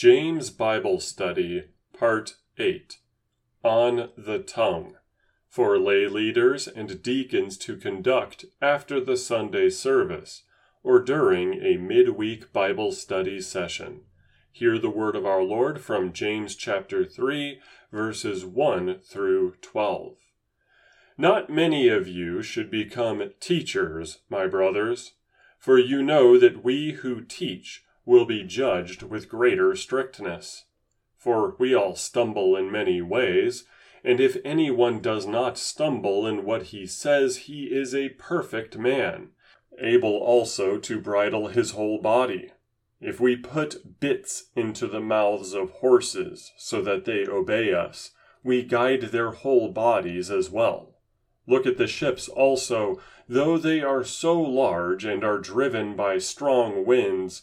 James Bible Study, Part 8 On the Tongue for lay leaders and deacons to conduct after the Sunday service or during a midweek Bible study session. Hear the word of our Lord from James chapter 3, verses 1 through 12. Not many of you should become teachers, my brothers, for you know that we who teach will be judged with greater strictness. For we all stumble in many ways, and if anyone does not stumble in what he says, he is a perfect man, able also to bridle his whole body. If we put bits into the mouths of horses so that they obey us, we guide their whole bodies as well. Look at the ships also, though they are so large and are driven by strong winds,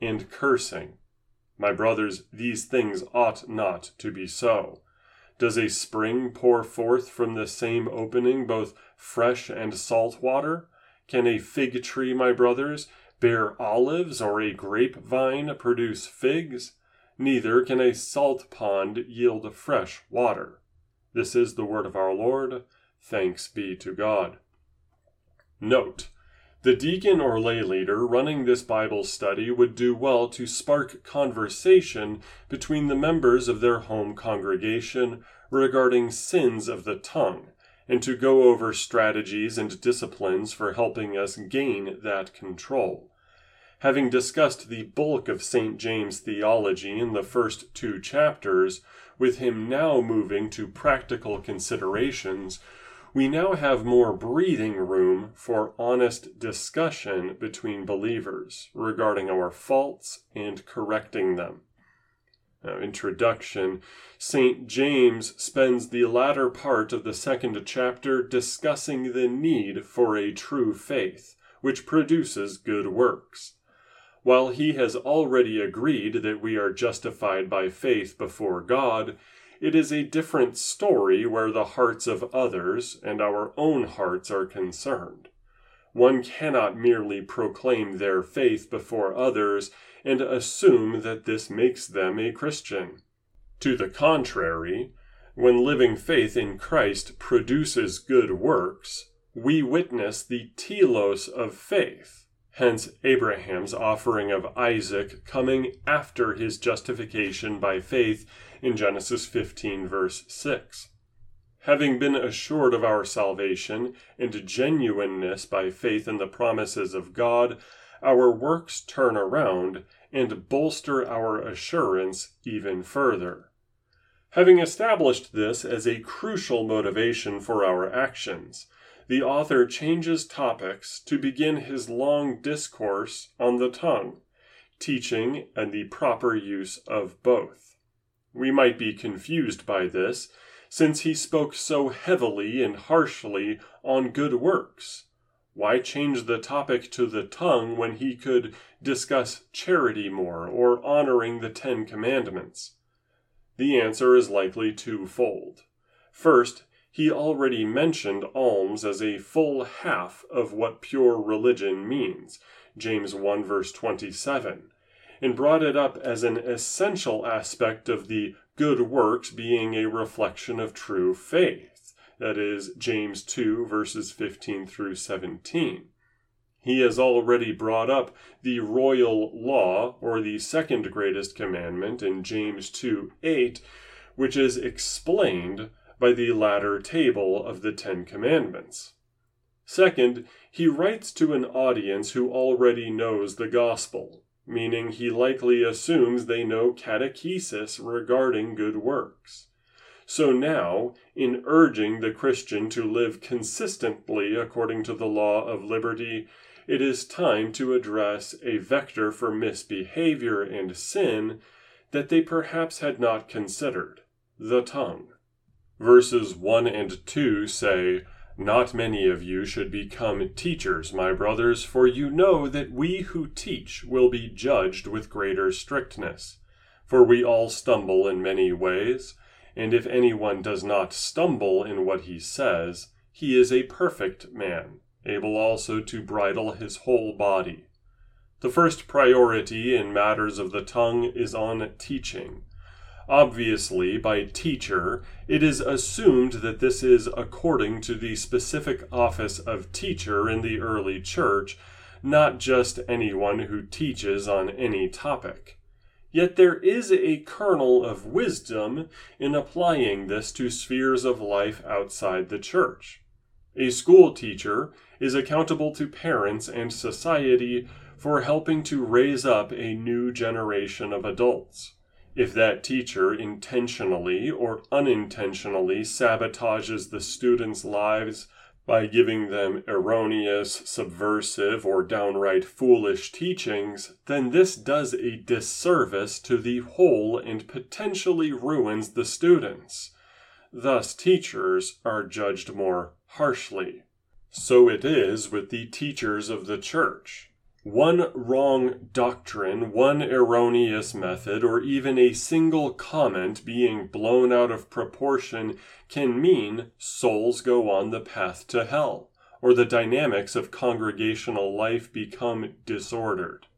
and cursing. My brothers, these things ought not to be so. Does a spring pour forth from the same opening both fresh and salt water? Can a fig tree, my brothers, bear olives, or a grapevine produce figs? Neither can a salt pond yield fresh water. This is the word of our Lord. Thanks be to God. Note the deacon or lay leader running this Bible study would do well to spark conversation between the members of their home congregation regarding sins of the tongue, and to go over strategies and disciplines for helping us gain that control. Having discussed the bulk of St. James' theology in the first two chapters, with him now moving to practical considerations, we now have more breathing room for honest discussion between believers regarding our faults and correcting them. Now, introduction St. James spends the latter part of the second chapter discussing the need for a true faith, which produces good works. While he has already agreed that we are justified by faith before God, it is a different story where the hearts of others and our own hearts are concerned. One cannot merely proclaim their faith before others and assume that this makes them a Christian. To the contrary, when living faith in Christ produces good works, we witness the telos of faith, hence Abraham's offering of Isaac coming after his justification by faith in Genesis 15, verse 6. Having been assured of our salvation and genuineness by faith in the promises of God, our works turn around and bolster our assurance even further. Having established this as a crucial motivation for our actions, the author changes topics to begin his long discourse on the tongue, teaching and the proper use of both. We might be confused by this, since he spoke so heavily and harshly on good works. Why change the topic to the tongue when he could discuss charity more or honoring the Ten Commandments? The answer is likely twofold. First, he already mentioned alms as a full half of what pure religion means, James 1 verse 27 and brought it up as an essential aspect of the good works being a reflection of true faith. That is James 2, verses 15 through 17. He has already brought up the royal law, or the second greatest commandment, in James 2 8, which is explained by the latter table of the Ten Commandments. Second, he writes to an audience who already knows the gospel, meaning he likely assumes they know catechesis regarding good works. So now, in urging the Christian to live consistently according to the law of liberty, it is time to address a vector for misbehavior and sin that they perhaps had not considered the tongue. Verses 1 and 2 say, Not many of you should become teachers, my brothers, for you know that we who teach will be judged with greater strictness. For we all stumble in many ways. And if anyone does not stumble in what he says, he is a perfect man, able also to bridle his whole body. The first priority in matters of the tongue is on teaching. Obviously, by teacher, it is assumed that this is according to the specific office of teacher in the early church, not just anyone who teaches on any topic. Yet there is a kernel of wisdom in applying this to spheres of life outside the church. A school teacher is accountable to parents and society for helping to raise up a new generation of adults. If that teacher intentionally or unintentionally sabotages the students' lives by giving them erroneous, subversive, or downright foolish teachings, then this does a disservice to the whole and potentially ruins the students. Thus, teachers are judged more harshly. So it is with the teachers of the church. One wrong doctrine, one erroneous method, or even a single comment being blown out of proportion can mean souls go on the path to hell, or the dynamics of congregational life become disordered.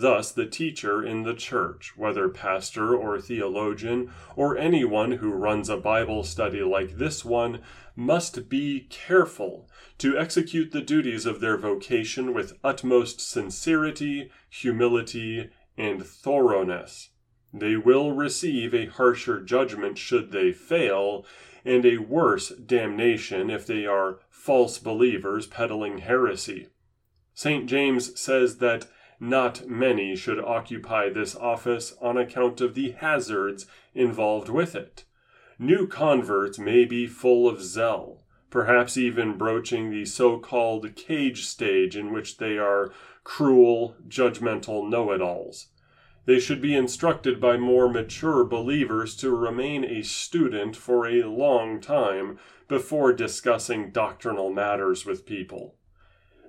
Thus, the teacher in the church, whether pastor or theologian, or anyone who runs a Bible study like this one, must be careful to execute the duties of their vocation with utmost sincerity, humility, and thoroughness. They will receive a harsher judgment should they fail, and a worse damnation if they are false believers peddling heresy. St. James says that not many should occupy this office on account of the hazards involved with it. New converts may be full of zeal, perhaps even broaching the so called cage stage in which they are cruel, judgmental know it alls. They should be instructed by more mature believers to remain a student for a long time before discussing doctrinal matters with people.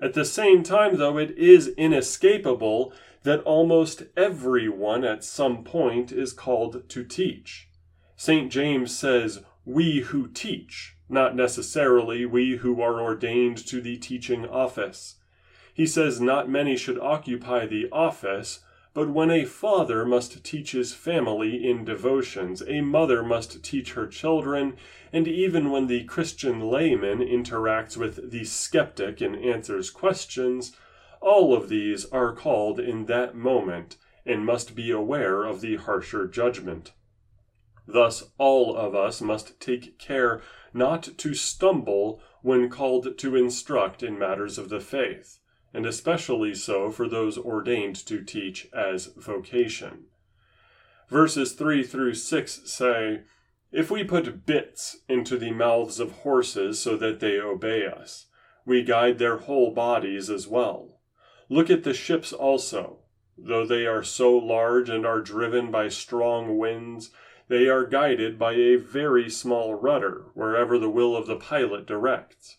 At the same time, though, it is inescapable that almost everyone at some point is called to teach. St. James says, We who teach, not necessarily we who are ordained to the teaching office. He says, Not many should occupy the office, but when a father must teach his family in devotions, a mother must teach her children, and even when the Christian layman interacts with the skeptic and answers questions, all of these are called in that moment and must be aware of the harsher judgment. Thus, all of us must take care not to stumble when called to instruct in matters of the faith and especially so for those ordained to teach as vocation. Verses 3 through 6 say, If we put bits into the mouths of horses so that they obey us, we guide their whole bodies as well. Look at the ships also. Though they are so large and are driven by strong winds, they are guided by a very small rudder wherever the will of the pilot directs.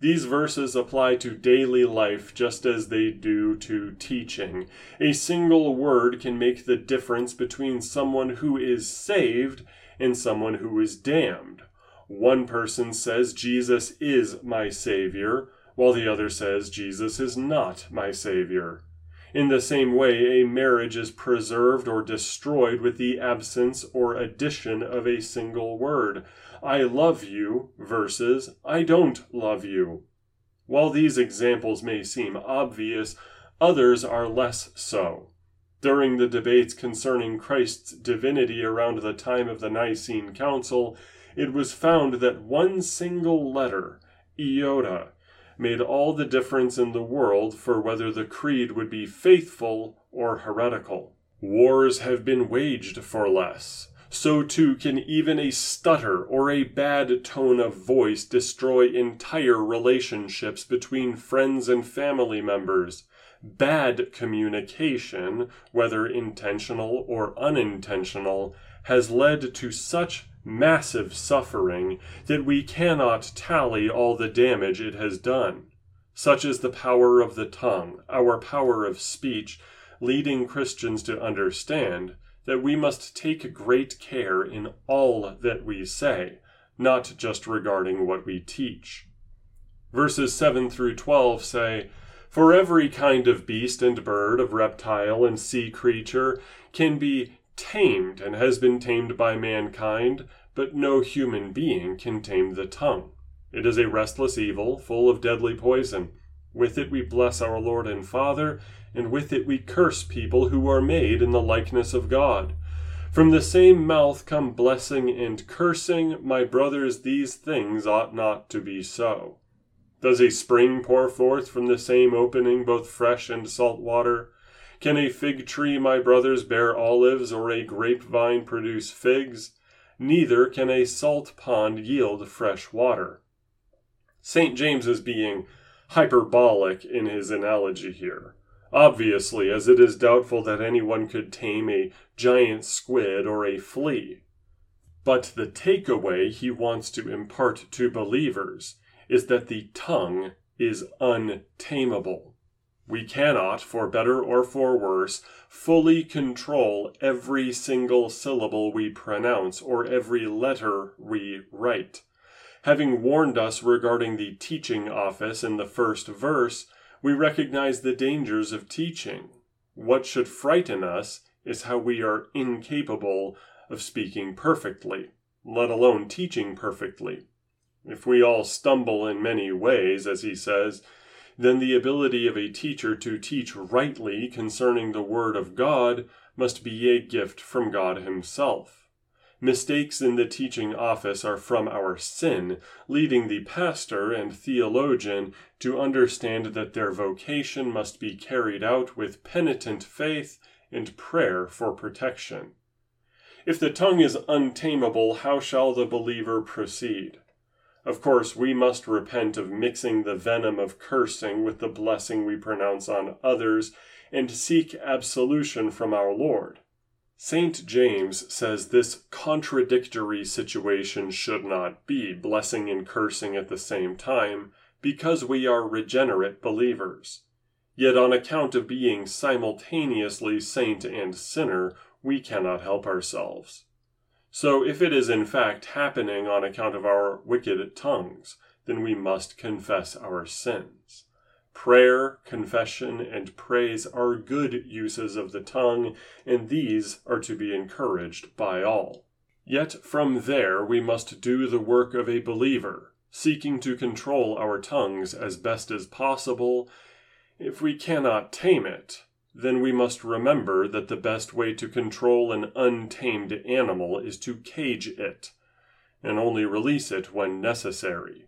These verses apply to daily life just as they do to teaching. A single word can make the difference between someone who is saved and someone who is damned. One person says Jesus is my Savior, while the other says Jesus is not my Savior. In the same way, a marriage is preserved or destroyed with the absence or addition of a single word. I love you versus I don't love you. While these examples may seem obvious, others are less so. During the debates concerning Christ's divinity around the time of the Nicene Council, it was found that one single letter, iota, made all the difference in the world for whether the creed would be faithful or heretical. Wars have been waged for less. So too can even a stutter or a bad tone of voice destroy entire relationships between friends and family members. Bad communication, whether intentional or unintentional, has led to such massive suffering that we cannot tally all the damage it has done. Such is the power of the tongue, our power of speech, leading Christians to understand that we must take great care in all that we say, not just regarding what we teach. Verses 7 through 12 say, For every kind of beast and bird, of reptile and sea creature, can be tamed and has been tamed by mankind, but no human being can tame the tongue. It is a restless evil, full of deadly poison. With it we bless our Lord and Father, and with it we curse people who are made in the likeness of God. From the same mouth come blessing and cursing. My brothers, these things ought not to be so. Does a spring pour forth from the same opening both fresh and salt water? Can a fig tree, my brothers, bear olives, or a grapevine produce figs? Neither can a salt pond yield fresh water. St. James is being hyperbolic in his analogy here. Obviously, as it is doubtful that anyone could tame a giant squid or a flea. But the takeaway he wants to impart to believers is that the tongue is untamable. We cannot, for better or for worse, fully control every single syllable we pronounce or every letter we write. Having warned us regarding the teaching office in the first verse, we recognize the dangers of teaching. What should frighten us is how we are incapable of speaking perfectly, let alone teaching perfectly. If we all stumble in many ways, as he says, then the ability of a teacher to teach rightly concerning the Word of God must be a gift from God Himself. Mistakes in the teaching office are from our sin, leading the pastor and theologian to understand that their vocation must be carried out with penitent faith and prayer for protection. If the tongue is untamable, how shall the believer proceed? Of course, we must repent of mixing the venom of cursing with the blessing we pronounce on others and seek absolution from our Lord. St. James says this contradictory situation should not be, blessing and cursing at the same time, because we are regenerate believers. Yet, on account of being simultaneously saint and sinner, we cannot help ourselves. So, if it is in fact happening on account of our wicked tongues, then we must confess our sins. Prayer, confession, and praise are good uses of the tongue, and these are to be encouraged by all. Yet from there we must do the work of a believer, seeking to control our tongues as best as possible. If we cannot tame it, then we must remember that the best way to control an untamed animal is to cage it, and only release it when necessary.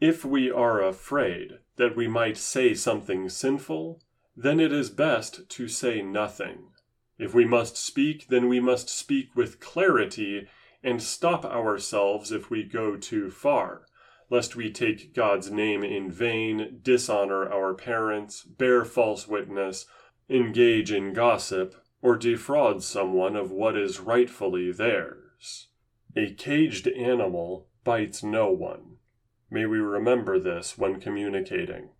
If we are afraid that we might say something sinful, then it is best to say nothing. If we must speak, then we must speak with clarity and stop ourselves if we go too far, lest we take God's name in vain, dishonor our parents, bear false witness, engage in gossip, or defraud someone of what is rightfully theirs. A caged animal bites no one. May we remember this when communicating.